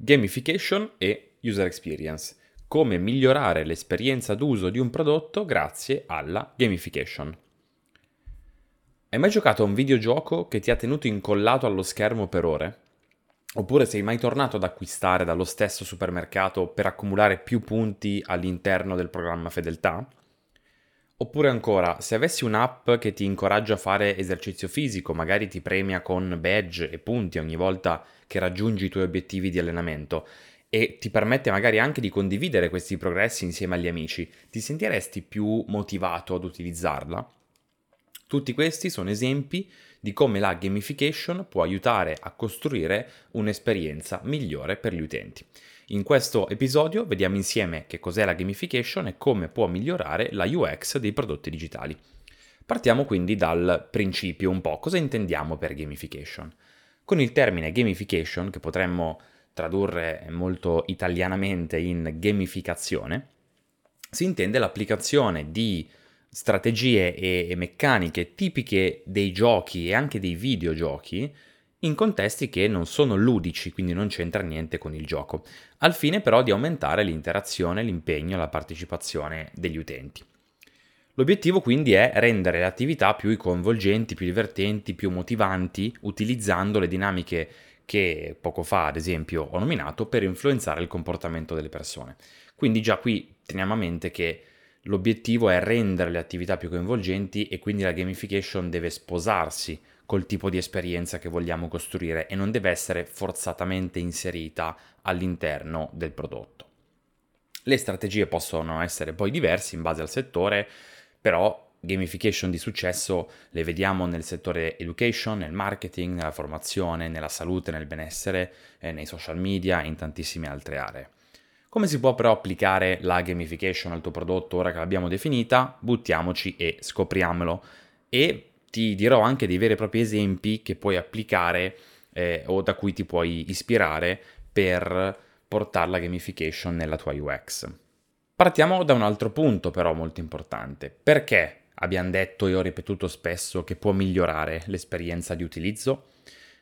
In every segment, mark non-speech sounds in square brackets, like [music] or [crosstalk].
Gamification e user experience. Come migliorare l'esperienza d'uso di un prodotto grazie alla gamification. Hai mai giocato a un videogioco che ti ha tenuto incollato allo schermo per ore? Oppure sei mai tornato ad acquistare dallo stesso supermercato per accumulare più punti all'interno del programma fedeltà? Oppure ancora, se avessi un'app che ti incoraggia a fare esercizio fisico, magari ti premia con badge e punti ogni volta che raggiungi i tuoi obiettivi di allenamento e ti permette magari anche di condividere questi progressi insieme agli amici, ti sentiresti più motivato ad utilizzarla? Tutti questi sono esempi di come la gamification può aiutare a costruire un'esperienza migliore per gli utenti. In questo episodio vediamo insieme che cos'è la gamification e come può migliorare la UX dei prodotti digitali. Partiamo quindi dal principio un po', cosa intendiamo per gamification? Con il termine gamification, che potremmo tradurre molto italianamente in gamificazione, si intende l'applicazione di strategie e, meccaniche tipiche dei giochi e anche dei videogiochi in contesti che non sono ludici, quindi non c'entra niente con il gioco, al fine però di aumentare l'interazione, l'impegno e la partecipazione degli utenti. L'obiettivo quindi è rendere le attività più coinvolgenti, più divertenti, più motivanti, utilizzando le dinamiche che poco fa, ad esempio, ho nominato per influenzare il comportamento delle persone. Quindi già qui teniamo a mente che l'obiettivo è rendere le attività più coinvolgenti e quindi la gamification deve sposarsi col tipo di esperienza che vogliamo costruire e non deve essere forzatamente inserita all'interno del prodotto. Le strategie possono essere poi diverse in base al settore, però gamification di successo le vediamo nel settore education, nel marketing, nella formazione, nella salute, nel benessere, eh, nei social media e in tantissime altre aree. Come si può però applicare la gamification al tuo prodotto ora che l'abbiamo definita? Buttiamoci e scopriamolo. E ti dirò anche dei veri e propri esempi che puoi applicare eh, o da cui ti puoi ispirare per portare la gamification nella tua UX. Partiamo da un altro punto però molto importante. Perché abbiamo detto e ho ripetuto spesso che può migliorare l'esperienza di utilizzo?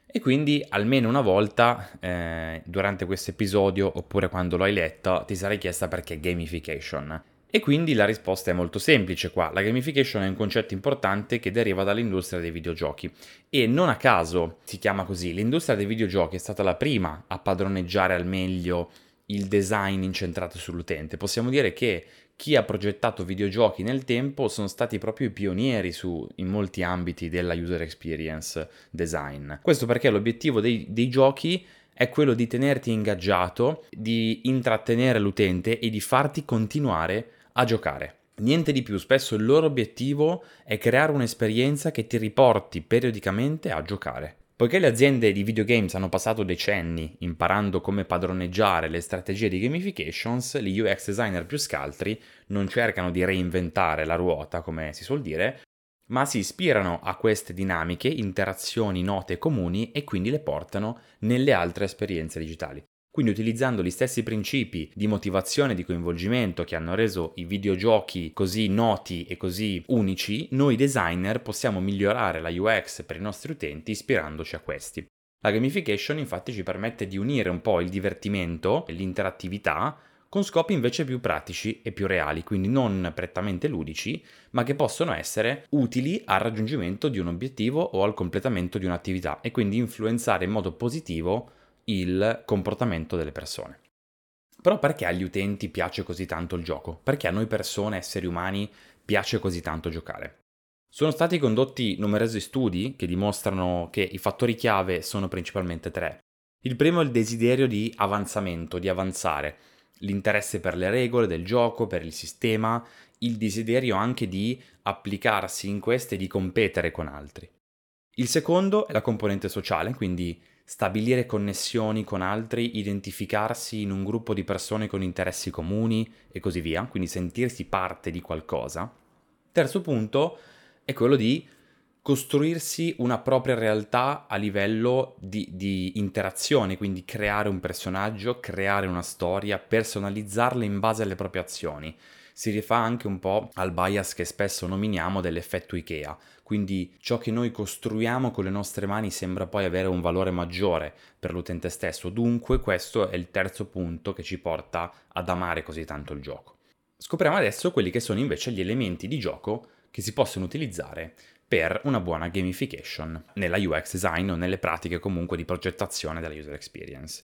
E quindi almeno una volta eh, durante questo episodio oppure quando l'hai letta ti sarei chiesta perché gamification. E quindi la risposta è molto semplice qua. La gamification è un concetto importante che deriva dall'industria dei videogiochi e non a caso si chiama così. L'industria dei videogiochi è stata la prima a padroneggiare al meglio il design incentrato sull'utente. Possiamo dire che chi ha progettato videogiochi nel tempo sono stati proprio i pionieri su, in molti ambiti della user experience design. Questo perché l'obiettivo dei, dei giochi è quello di tenerti ingaggiato, di intrattenere l'utente e di farti continuare a giocare. Niente di più, spesso il loro obiettivo è creare un'esperienza che ti riporti periodicamente a giocare. Poiché le aziende di videogames hanno passato decenni imparando come padroneggiare le strategie di gamifications, gli UX designer più scaltri non cercano di reinventare la ruota, come si suol dire, ma si ispirano a queste dinamiche, interazioni note e comuni e quindi le portano nelle altre esperienze digitali. Quindi utilizzando gli stessi principi di motivazione e di coinvolgimento che hanno reso i videogiochi così noti e così unici, noi designer possiamo migliorare la UX per i nostri utenti ispirandoci a questi. La gamification infatti ci permette di unire un po' il divertimento e l'interattività con scopi invece più pratici e più reali, quindi non prettamente ludici, ma che possono essere utili al raggiungimento di un obiettivo o al completamento di un'attività e quindi influenzare in modo positivo il comportamento delle persone. Però perché agli utenti piace così tanto il gioco? Perché a noi persone, esseri umani, piace così tanto giocare? Sono stati condotti numerosi studi che dimostrano che i fattori chiave sono principalmente tre. Il primo è il desiderio di avanzamento, di avanzare, l'interesse per le regole del gioco, per il sistema, il desiderio anche di applicarsi in queste e di competere con altri. Il secondo è la componente sociale, quindi stabilire connessioni con altri, identificarsi in un gruppo di persone con interessi comuni e così via, quindi sentirsi parte di qualcosa. Terzo punto è quello di costruirsi una propria realtà a livello di, di, interazione, quindi creare un personaggio, creare una storia, personalizzarla in base alle proprie azioni, si rifà anche un po' al bias che spesso nominiamo dell'effetto IKEA, quindi ciò che noi costruiamo con le nostre mani sembra poi avere un valore maggiore per l'utente stesso, dunque questo è il terzo punto che ci porta ad amare così tanto il gioco. Scopriamo adesso quelli che sono invece gli elementi di gioco che si possono utilizzare per una buona gamification nella UX design o nelle pratiche comunque di progettazione della user experience.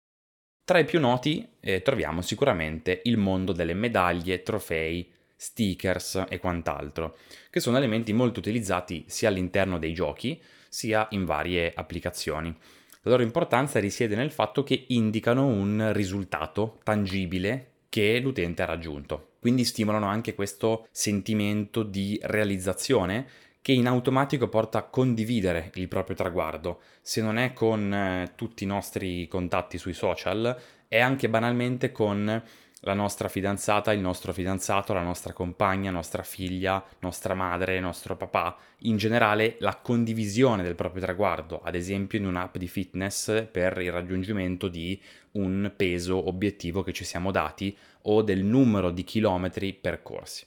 Tra i più noti eh, troviamo sicuramente il mondo delle medaglie, trofei, stickers e quant'altro, che sono elementi molto utilizzati sia all'interno dei giochi sia in varie applicazioni. La loro importanza risiede nel fatto che indicano un risultato tangibile che l'utente ha raggiunto. Quindi stimolano anche questo sentimento di realizzazione che in automatico porta a condividere il proprio traguardo. Se non è con eh, tutti i nostri contatti sui social, è anche banalmente con la nostra fidanzata, il nostro fidanzato, la nostra compagna, nostra figlia, nostra madre, nostro papà, in generale la condivisione del proprio traguardo, ad esempio in un'app di fitness per il raggiungimento di un peso obiettivo che ci siamo dati o del numero di chilometri percorsi.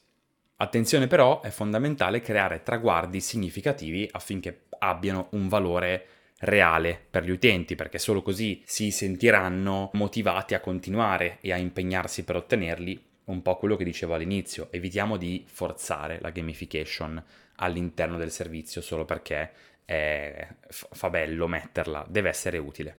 Attenzione però, è fondamentale creare traguardi significativi affinché abbiano un valore reale per gli utenti, perché solo così si sentiranno motivati a continuare e a impegnarsi per ottenerli, un po' quello che dicevo all'inizio, evitiamo di forzare la gamification all'interno del servizio solo perché è, fa bello metterla, deve essere utile.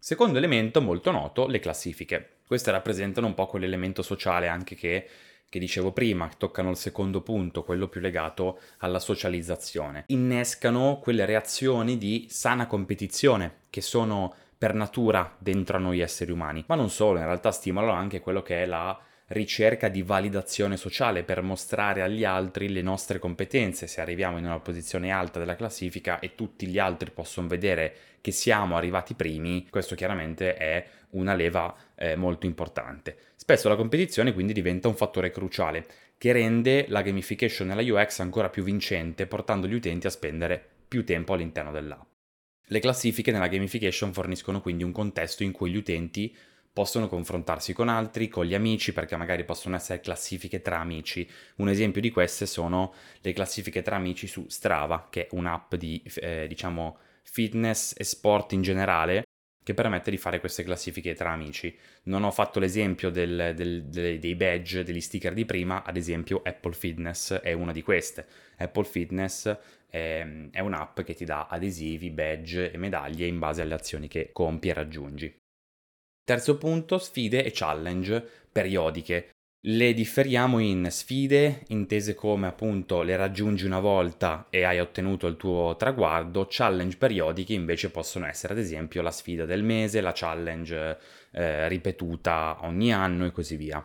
Secondo elemento molto noto, le classifiche. Queste rappresentano un po' quell'elemento sociale anche che che dicevo prima, toccano il secondo punto, quello più legato alla socializzazione. Innescano quelle reazioni di sana competizione che sono per natura dentro a noi esseri umani, ma non solo, in realtà stimolano anche quello che è la ricerca di validazione sociale per mostrare agli altri le nostre competenze. Se arriviamo in una posizione alta della classifica e tutti gli altri possono vedere che siamo arrivati primi, questo chiaramente è una leva eh, molto importante. Spesso la competizione quindi diventa un fattore cruciale che rende la gamification nella UX ancora più vincente, portando gli utenti a spendere più tempo all'interno dell'app. Le classifiche nella gamification forniscono quindi un contesto in cui gli utenti possono confrontarsi con altri, con gli amici, perché magari possono essere classifiche tra amici. Un esempio di queste sono le classifiche tra amici su Strava, che è un'app di, eh, diciamo, fitness e sport in generale, che permette di fare queste classifiche tra amici. Non ho fatto l'esempio del, del, del, dei badge, degli sticker di prima, ad esempio Apple Fitness è una di queste. Apple Fitness è, è un'app che ti dà adesivi, badge e medaglie in base alle azioni che compi e raggiungi. Terzo punto, sfide e challenge periodiche. Le differiamo in sfide, intese come appunto le raggiungi una volta e hai ottenuto il tuo traguardo, challenge periodiche invece possono essere ad esempio la sfida del mese, la challenge eh, ripetuta ogni anno e così via.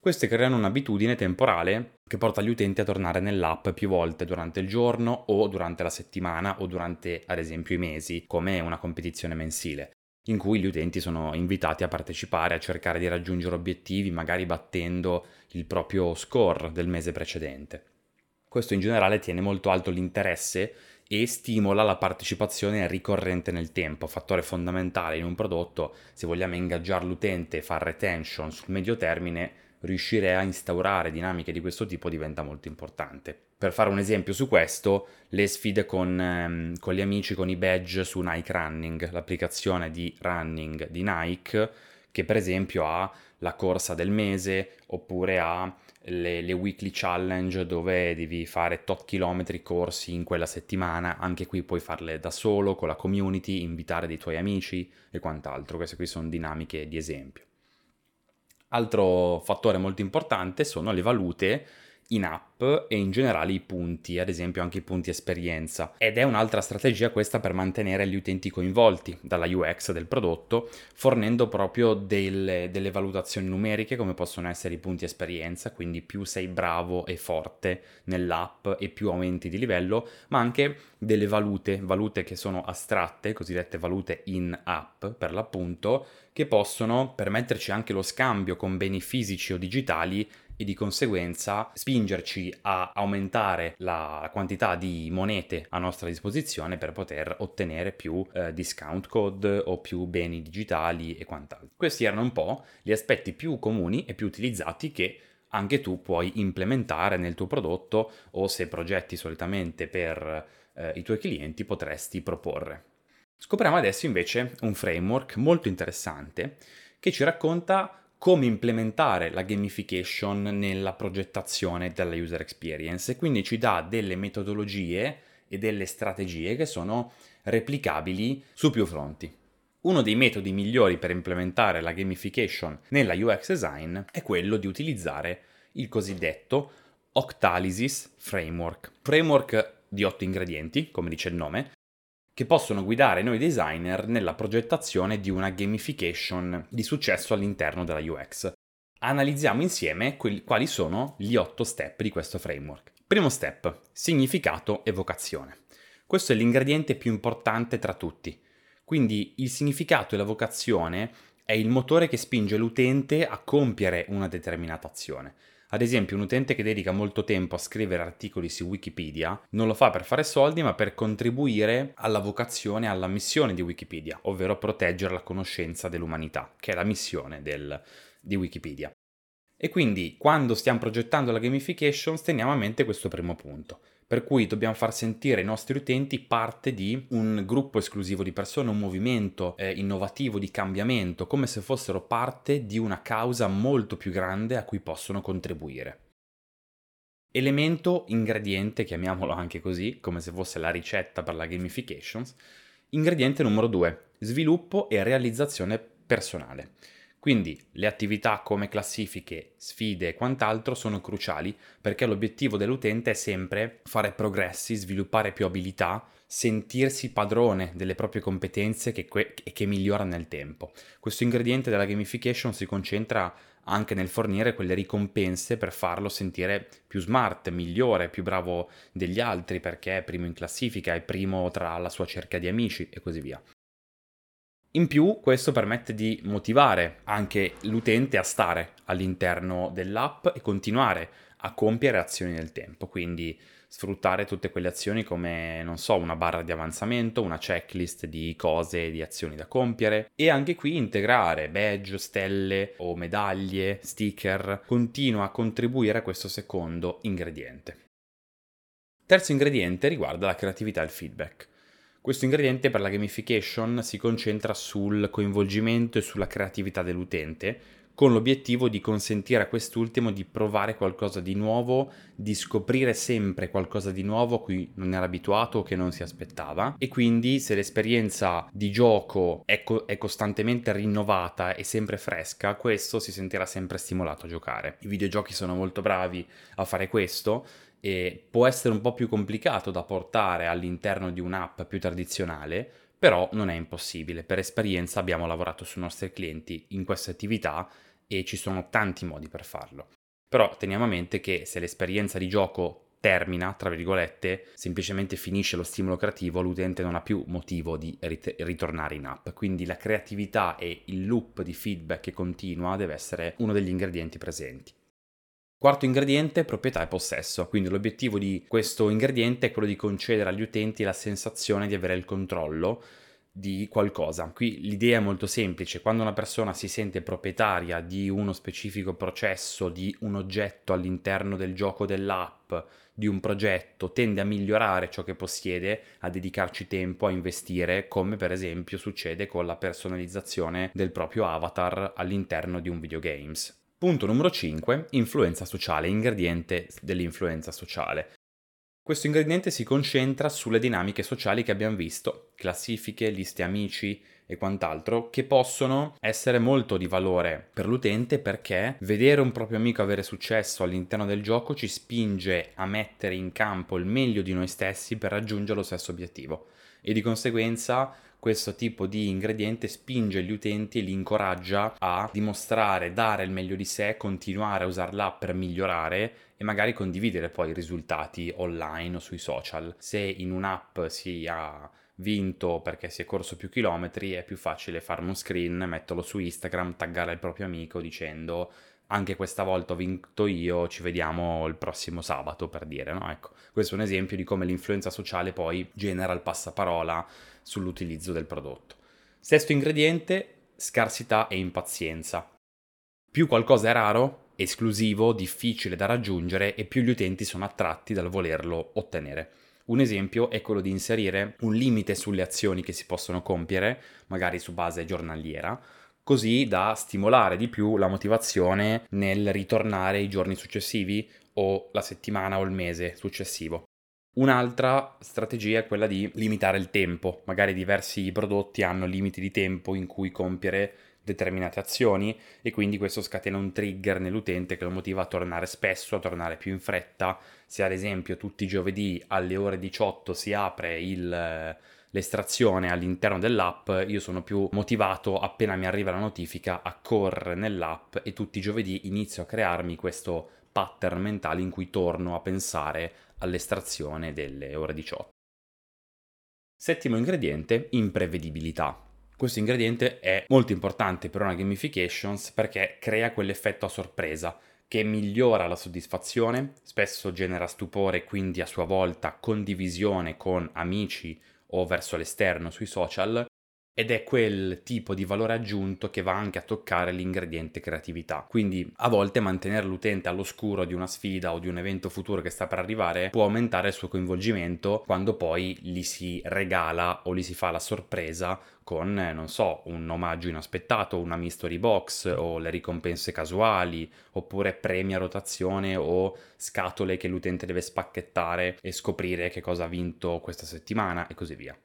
Queste creano un'abitudine temporale che porta gli utenti a tornare nell'app più volte durante il giorno o durante la settimana o durante ad esempio i mesi, come una competizione mensile in cui gli utenti sono invitati a partecipare, a cercare di raggiungere obiettivi, magari battendo il proprio score del mese precedente. Questo in generale tiene molto alto l'interesse e stimola la partecipazione ricorrente nel tempo, fattore fondamentale in un prodotto, se vogliamo ingaggiare l'utente e fare retention sul medio termine, riuscire a instaurare dinamiche di questo tipo diventa molto importante. Per fare un esempio su questo, le sfide con, ehm, con gli amici con i badge su Nike Running, l'applicazione di running di Nike, che per esempio ha la corsa del mese oppure ha le, le, weekly challenge dove devi fare tot chilometri corsi in quella settimana, anche qui puoi farle da solo, con la community, invitare dei tuoi amici e quant'altro. Queste qui sono dinamiche di esempio. Altro fattore molto importante sono le valute in app e in generale i punti, ad esempio anche i punti esperienza. Ed è un'altra strategia questa per mantenere gli utenti coinvolti dalla UX del prodotto, fornendo proprio delle, delle valutazioni numeriche come possono essere i punti esperienza, quindi più sei bravo e forte nell'app e più aumenti di livello, ma anche delle valute, valute che sono astratte, cosiddette valute in app per l'appunto, che possono permetterci anche lo scambio con beni fisici o digitali e di conseguenza spingerci a aumentare la quantità di monete a nostra disposizione per poter ottenere più eh, discount code o più beni digitali e quant'altro. Questi erano un po' gli aspetti più comuni e più utilizzati che anche tu puoi implementare nel tuo prodotto o se progetti solitamente per eh, i tuoi clienti potresti proporre. Scopriamo adesso invece un framework molto interessante che ci racconta come implementare la gamification nella progettazione della user experience e quindi ci dà delle metodologie e delle strategie che sono replicabili su più fronti. Uno dei metodi migliori per implementare la gamification nella UX design è quello di utilizzare il cosiddetto Octalysis Framework. Framework di otto ingredienti, come dice il nome, che possono guidare noi designer nella progettazione di una gamification di successo all'interno della UX. Analizziamo insieme quali sono gli otto step di questo framework. Primo step, significato e vocazione. Questo è l'ingrediente più importante tra tutti. Quindi il significato e la vocazione è il motore che spinge l'utente a compiere una determinata azione. Ad esempio, un utente che dedica molto tempo a scrivere articoli su Wikipedia non lo fa per fare soldi, ma per contribuire alla vocazione, alla missione di Wikipedia, ovvero proteggere la conoscenza dell'umanità, che è la missione del, di Wikipedia. E quindi, quando stiamo progettando la gamification, teniamo a mente questo primo punto per cui dobbiamo far sentire i nostri utenti parte di un gruppo esclusivo di persone, un movimento eh, innovativo di cambiamento, come se fossero parte di una causa molto più grande a cui possono contribuire. Elemento ingrediente, chiamiamolo anche così, come se fosse la ricetta per la gamification. Ingrediente numero 2, sviluppo e realizzazione personale. Quindi le attività come classifiche, sfide e quant'altro sono cruciali perché l'obiettivo dell'utente è sempre fare progressi, sviluppare più abilità, sentirsi padrone delle proprie competenze che, che migliora nel tempo. Questo ingrediente della gamification si concentra anche nel fornire quelle ricompense per farlo sentire più smart, migliore, più bravo degli altri perché è primo in classifica, è primo tra la sua cerca di amici e così via. In più questo permette di motivare anche l'utente a stare all'interno dell'app e continuare a compiere azioni nel tempo, quindi sfruttare tutte quelle azioni come, non so, una barra di avanzamento, una checklist di cose di azioni da compiere e anche qui integrare badge, stelle o medaglie, sticker, continua a contribuire a questo secondo ingrediente. Terzo ingrediente riguarda la creatività e il feedback. Questo ingrediente per la gamification si concentra sul coinvolgimento e sulla creatività dell'utente, con l'obiettivo di consentire a quest'ultimo di provare qualcosa di nuovo, di scoprire sempre qualcosa di nuovo a cui non era abituato o che non si aspettava e quindi se l'esperienza di gioco è, co- è costantemente rinnovata e sempre fresca, questo si sentirà sempre stimolato a giocare. I videogiochi sono molto bravi a fare questo, e può essere un po' più complicato da portare all'interno di un'app più tradizionale, però non è impossibile. Per esperienza abbiamo lavorato sui nostri clienti in queste attività e ci sono tanti modi per farlo. Però teniamo a mente che se l'esperienza di gioco termina, tra virgolette, semplicemente finisce lo stimolo creativo, l'utente non ha più motivo di rit- ritornare in app. Quindi la creatività e il loop di feedback che continua deve essere uno degli ingredienti presenti. Quarto ingrediente, proprietà e possesso. Quindi l'obiettivo di questo ingrediente è quello di concedere agli utenti la sensazione di avere il controllo di qualcosa. Qui l'idea è molto semplice, quando una persona si sente proprietaria di uno specifico processo, di un oggetto all'interno del gioco dell'app, di un progetto, tende a migliorare ciò che possiede, a dedicarci tempo, a investire, come per esempio succede con la personalizzazione del proprio avatar all'interno di un videogames. Punto numero 5, influenza sociale, ingrediente dell'influenza sociale. Questo ingrediente si concentra sulle dinamiche sociali che abbiamo visto, classifiche, liste amici e quant'altro, che possono essere molto di valore per l'utente perché vedere un proprio amico avere successo all'interno del gioco ci spinge a mettere in campo il meglio di noi stessi per raggiungere lo stesso obiettivo e di conseguenza questo tipo di ingrediente spinge gli utenti e li incoraggia a dimostrare, dare il meglio di sé, continuare a usare l'app per migliorare e magari condividere poi i risultati online o sui social. Se in un'app si ha vinto perché si è corso più chilometri, è più facile fare uno screen, metterlo su Instagram, taggare il proprio amico dicendo anche questa volta ho vinto io, ci vediamo il prossimo sabato per dire, no? Ecco, questo è un esempio di come l'influenza sociale poi genera il passaparola sull'utilizzo del prodotto. Sesto ingrediente, scarsità e impazienza. Più qualcosa è raro, esclusivo, difficile da raggiungere e più gli utenti sono attratti dal volerlo ottenere. Un esempio è quello di inserire un limite sulle azioni che si possono compiere, magari su base giornaliera, così da stimolare di più la motivazione nel ritornare i giorni successivi o la settimana o il mese successivo. Un'altra strategia è quella di limitare il tempo, magari diversi prodotti hanno limiti di tempo in cui compiere determinate azioni e quindi questo scatena un trigger nell'utente che lo motiva a tornare spesso, a tornare più in fretta. Se ad esempio tutti i giovedì alle ore 18 si apre il, l'estrazione all'interno dell'app, io sono più motivato appena mi arriva la notifica a correre nell'app e tutti i giovedì inizio a crearmi questo pattern mentale in cui torno a pensare all'estrazione delle ore 18. Settimo ingrediente, imprevedibilità. Questo ingrediente è molto importante per una gamifications perché crea quell'effetto a sorpresa che migliora la soddisfazione, spesso genera stupore quindi a sua volta condivisione con amici o verso l'esterno sui social ed è quel tipo di valore aggiunto che va anche a toccare l'ingrediente creatività. Quindi a volte mantenere l'utente all'oscuro di una sfida o di un evento futuro che sta per arrivare può aumentare il suo coinvolgimento quando poi gli si regala o gli si fa la sorpresa con, non so, un omaggio inaspettato, una mystery box o le ricompense casuali, oppure premi a rotazione o scatole che l'utente deve spacchettare e scoprire che cosa ha vinto questa settimana e così via.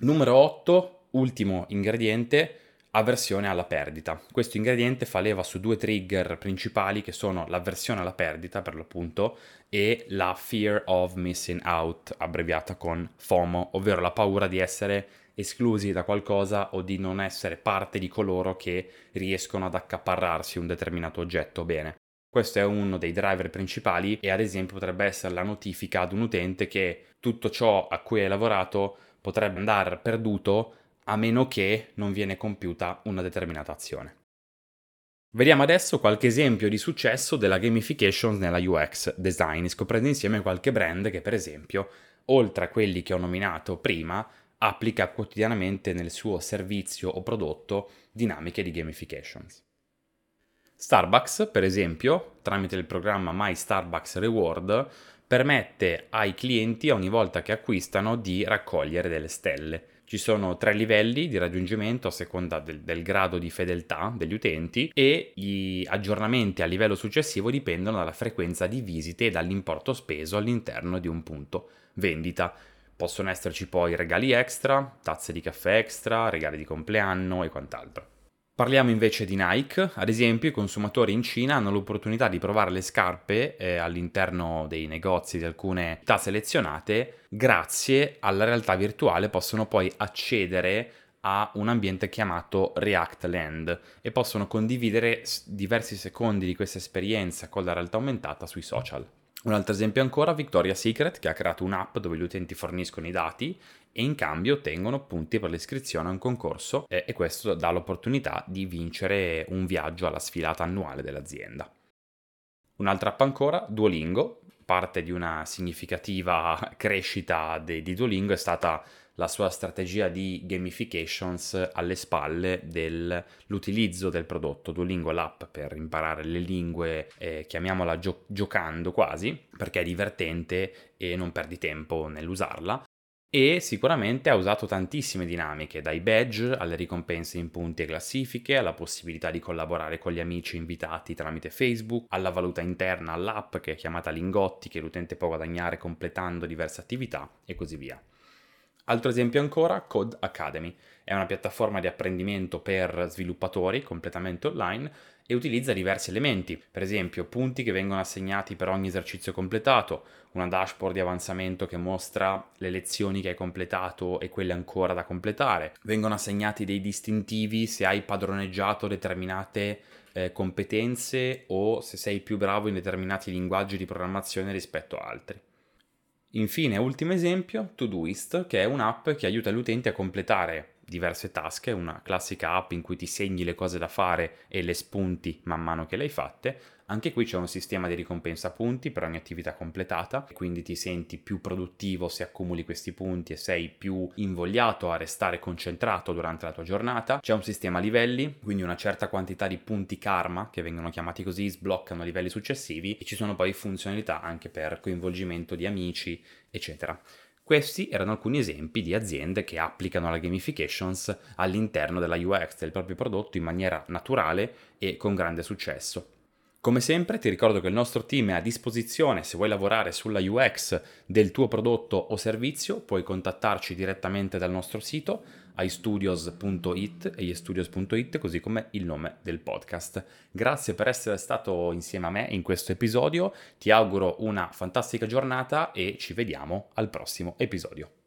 Numero 8, ultimo ingrediente, avversione alla perdita. Questo ingrediente fa leva su due trigger principali che sono l'avversione alla perdita per l'appunto e la fear of missing out, abbreviata con FOMO, ovvero la paura di essere esclusi da qualcosa o di non essere parte di coloro che riescono ad accaparrarsi un determinato oggetto bene. Questo è uno dei driver principali e ad esempio potrebbe essere la notifica ad un utente che tutto ciò a cui hai lavorato potrebbe andare perduto a meno che non viene compiuta una determinata azione. Vediamo adesso qualche esempio di successo della gamification nella UX design, scoprendo insieme qualche brand che per esempio, oltre a quelli che ho nominato prima, applica quotidianamente nel suo servizio o prodotto dinamiche di gamification. Starbucks, per esempio, tramite il programma My Starbucks Reward, permette ai clienti ogni volta che acquistano di raccogliere delle stelle. Ci sono tre livelli di raggiungimento a seconda del, del, grado di fedeltà degli utenti e gli aggiornamenti a livello successivo dipendono dalla frequenza di visite e dall'importo speso all'interno di un punto vendita. Possono esserci poi regali extra, tazze di caffè extra, regali di compleanno e quant'altro. Parliamo invece di Nike, ad esempio i consumatori in Cina hanno l'opportunità di provare le scarpe eh, all'interno dei negozi di alcune città selezionate, grazie alla realtà virtuale possono poi accedere a un ambiente chiamato React Land e possono condividere diversi secondi di questa esperienza con la realtà aumentata sui social. Un altro esempio ancora, Victoria's Secret, che ha creato un'app dove gli utenti forniscono i dati e in cambio ottengono punti per l'iscrizione a un concorso eh, e questo dà l'opportunità di vincere un viaggio alla sfilata annuale dell'azienda. Un'altra app ancora, Duolingo, parte di una significativa [laughs] crescita de- di Duolingo è stata la sua strategia di gamifications alle spalle dell'utilizzo del prodotto Duolingo, l'app per imparare le lingue, eh, chiamiamola gio- giocando quasi, perché è divertente e non perdi tempo nell'usarla. E sicuramente ha usato tantissime dinamiche, dai badge alle ricompense in punti e classifiche, alla possibilità di collaborare con gli amici invitati tramite Facebook, alla valuta interna all'app che è chiamata Lingotti che l'utente può guadagnare completando diverse attività e così via. Altro esempio ancora, Code Academy. È una piattaforma di apprendimento per sviluppatori completamente online e utilizza diversi elementi, per esempio punti che vengono assegnati per ogni esercizio completato, una dashboard di avanzamento che mostra le lezioni che hai completato e quelle ancora da completare, vengono assegnati dei distintivi se hai padroneggiato determinate eh, competenze o se sei più bravo in determinati linguaggi di programmazione rispetto a altri. Infine, ultimo esempio, Todoist, che è un'app che aiuta gli utenti a completare diverse task, è una classica app in cui ti segni le cose da fare e le spunti man mano che le hai fatte, Anche qui c'è un sistema di ricompensa punti per ogni attività completata, quindi ti senti più produttivo se accumuli questi punti e sei più invogliato a restare concentrato durante la tua giornata. C'è un sistema livelli, quindi una certa quantità di punti karma, che vengono chiamati così, sbloccano livelli successivi e ci sono poi funzionalità anche per coinvolgimento di amici, eccetera. Questi erano alcuni esempi di aziende che applicano la gamifications all'interno della UX del proprio prodotto in maniera naturale e con grande successo. Come sempre ti ricordo che il nostro team è a disposizione se vuoi lavorare sulla UX del tuo prodotto o servizio, puoi contattarci direttamente dal nostro sito istudios.it e istudios.it così come il nome del podcast. Grazie per essere stato insieme a me in questo episodio, ti auguro una fantastica giornata e ci vediamo al prossimo episodio.